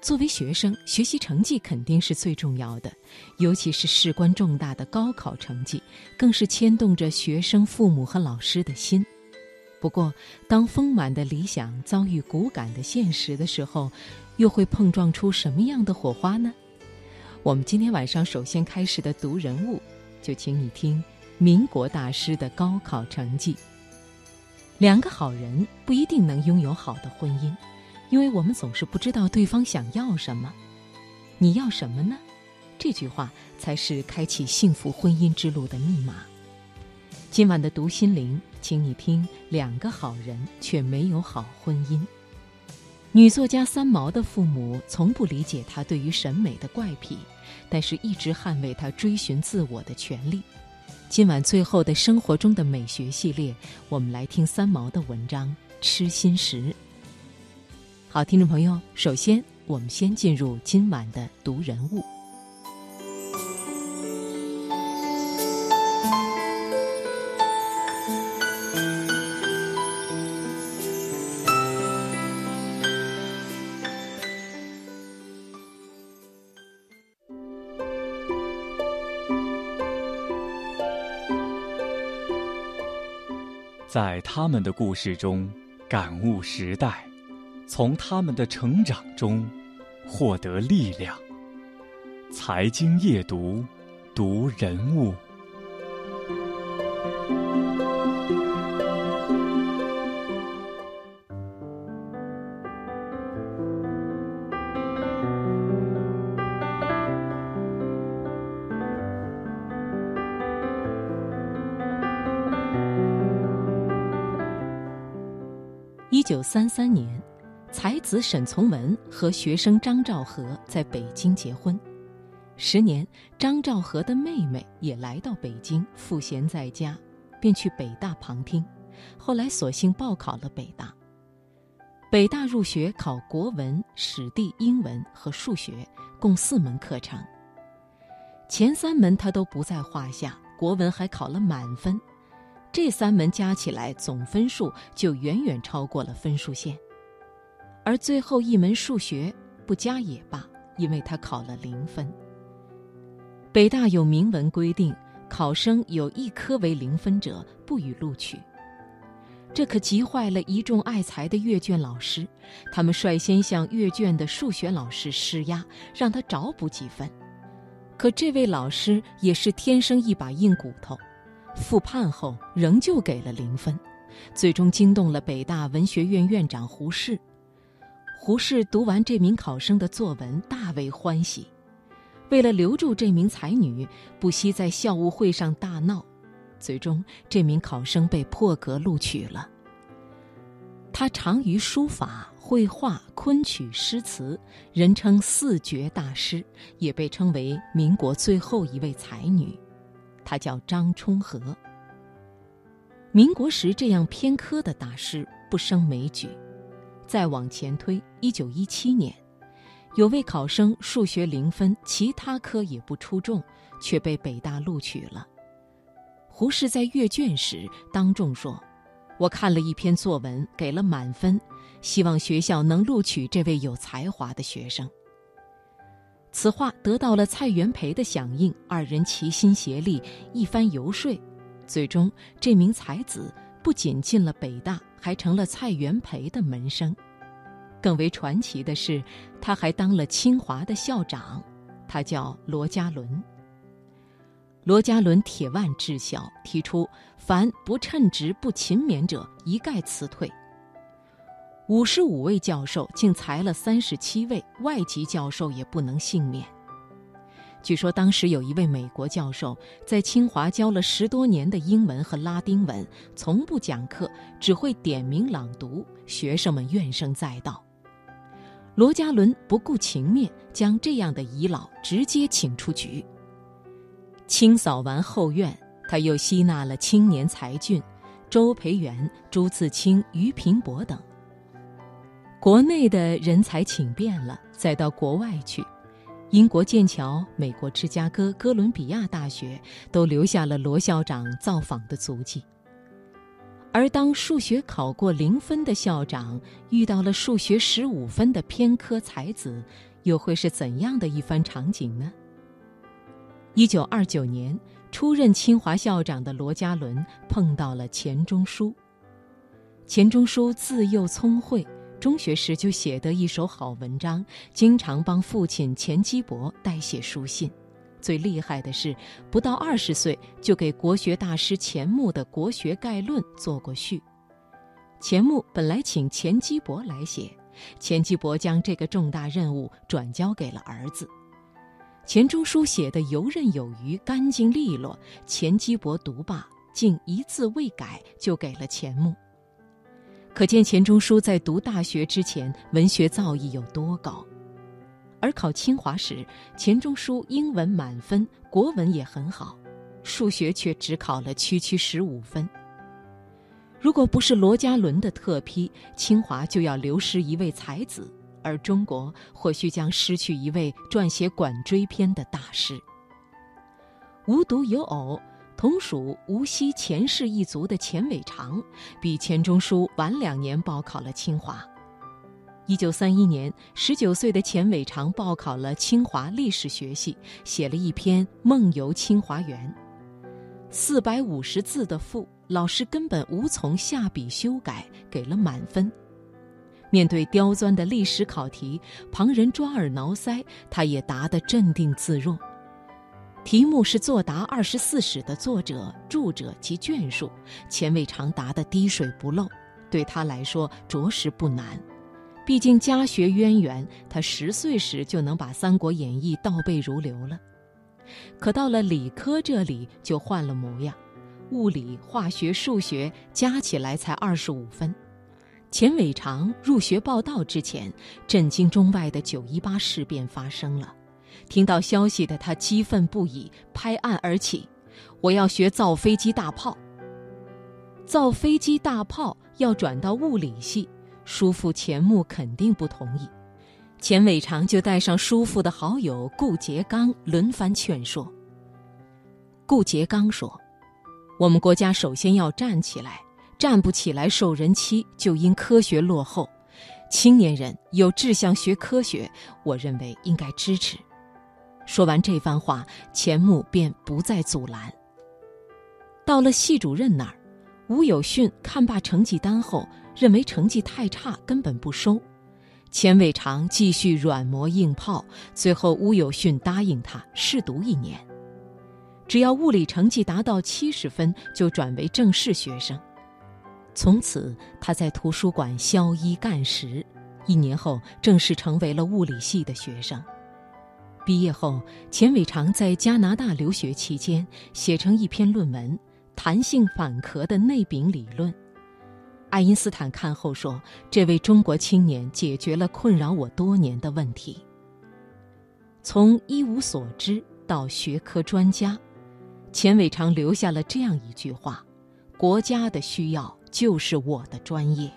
作为学生，学习成绩肯定是最重要的，尤其是事关重大的高考成绩，更是牵动着学生、父母和老师的心。不过，当丰满的理想遭遇骨感的现实的时候，又会碰撞出什么样的火花呢？我们今天晚上首先开始的读人物，就请你听民国大师的高考成绩。两个好人不一定能拥有好的婚姻，因为我们总是不知道对方想要什么。你要什么呢？这句话才是开启幸福婚姻之路的密码。今晚的读心灵。请你听，两个好人却没有好婚姻。女作家三毛的父母从不理解她对于审美的怪癖，但是一直捍卫她追寻自我的权利。今晚最后的生活中的美学系列，我们来听三毛的文章《痴心时》。好，听众朋友，首先我们先进入今晚的读人物。在他们的故事中感悟时代，从他们的成长中获得力量。财经夜读，读人物。一九三三年，才子沈从文和学生张兆和在北京结婚。十年，张兆和的妹妹也来到北京，赋闲在家，便去北大旁听。后来索性报考了北大。北大入学考国文、史地、英文和数学，共四门课程。前三门他都不在话下，国文还考了满分。这三门加起来总分数就远远超过了分数线，而最后一门数学不加也罢，因为他考了零分。北大有明文规定，考生有一科为零分者不予录取，这可急坏了一众爱才的阅卷老师，他们率先向阅卷的数学老师施压，让他找补几分。可这位老师也是天生一把硬骨头。复判后仍旧给了零分，最终惊动了北大文学院院长胡适。胡适读完这名考生的作文，大为欢喜。为了留住这名才女，不惜在校务会上大闹。最终，这名考生被破格录取了。他长于书法、绘画、昆曲、诗词，人称“四绝大师”，也被称为民国最后一位才女。她叫张充和。民国时这样偏科的大师不胜枚举。再往前推，一九一七年，有位考生数学零分，其他科也不出众，却被北大录取了。胡适在阅卷时当众说：“我看了一篇作文，给了满分，希望学校能录取这位有才华的学生。”此话得到了蔡元培的响应，二人齐心协力，一番游说，最终这名才子不仅进了北大，还成了蔡元培的门生。更为传奇的是，他还当了清华的校长，他叫罗家伦。罗家伦铁腕治校，提出凡不称职、不勤勉者，一概辞退。五十五位教授竟裁了三十七位，外籍教授也不能幸免。据说当时有一位美国教授在清华教了十多年的英文和拉丁文，从不讲课，只会点名朗读，学生们怨声载道。罗家伦不顾情面，将这样的遗老直接请出局。清扫完后院，他又吸纳了青年才俊，周培源、朱自清、俞平伯等。国内的人才请遍了，再到国外去，英国剑桥、美国芝加哥、哥伦比亚大学都留下了罗校长造访的足迹。而当数学考过零分的校长遇到了数学十五分的偏科才子，又会是怎样的一番场景呢？一九二九年，出任清华校长的罗家伦碰到了钱钟书。钱钟书自幼聪慧，中学时就写得一手好文章，经常帮父亲钱基博代写书信。最厉害的是，不到二十岁就给国学大师钱穆的《国学概论》做过序。钱穆本来请钱基博来写，钱基博将这个重大任务转交给了儿子。钱钟书写的游刃有余、干净利落，钱基博读罢竟一字未改就给了钱穆。可见钱钟书在读大学之前，文学造诣有多高。而考清华时，钱钟书英文满分，国文也很好，数学却只考了区区十五分。如果不是罗家伦的特批，清华就要流失一位才子，而中国或许将失去一位撰写管锥篇的大师。无独有偶，同属无锡钱氏一族的钱伟长，比钱钟书晚两年报考了清华。一九三一年，十九岁的钱伟长报考了清华历史学系，写了一篇《梦游清华园》，四百五十字的赋，老师根本无从下笔修改，给了满分。面对刁钻的历史考题，旁人抓耳挠腮，他也答得镇定自若。题目是作答二十四史的作者、著者及卷数，钱伟长答得滴水不漏，对他来说着实不难。毕竟家学渊源，他十岁时就能把《三国演义》倒背如流了。可到了理科这里就换了模样，物理、化学、数学加起来才二十五分。钱伟长入学报道之前，震惊中外的九一八事变发生了。听到消息的他激愤不已，拍案而起：“我要学造飞机大炮！造飞机大炮要转到物理系。”叔父钱穆肯定不同意，钱伟长就带上叔父的好友顾颉刚轮番劝说。顾颉刚说：“我们国家首先要站起来，站不起来受人欺，就因科学落后。青年人有志向学科学，我认为应该支持。”说完这番话，钱穆便不再阻拦。到了系主任那儿，吴有训看罢成绩单后。认为成绩太差，根本不收。钱伟长继续软磨硬泡，最后吴有训答应他试读一年，只要物理成绩达到七十分，就转为正式学生。从此，他在图书馆宵衣干食，一年后正式成为了物理系的学生。毕业后，钱伟长在加拿大留学期间，写成一篇论文《弹性反壳的内禀理论》。爱因斯坦看后说：“这位中国青年解决了困扰我多年的问题。从一无所知到学科专家，钱伟长留下了这样一句话：‘国家的需要就是我的专业。’